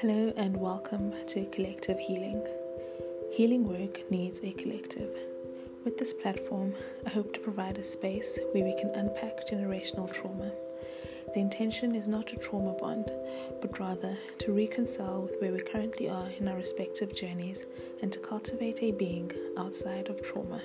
Hello and welcome to Collective Healing. Healing work needs a collective. With this platform, I hope to provide a space where we can unpack generational trauma. The intention is not to trauma bond, but rather to reconcile with where we currently are in our respective journeys and to cultivate a being outside of trauma.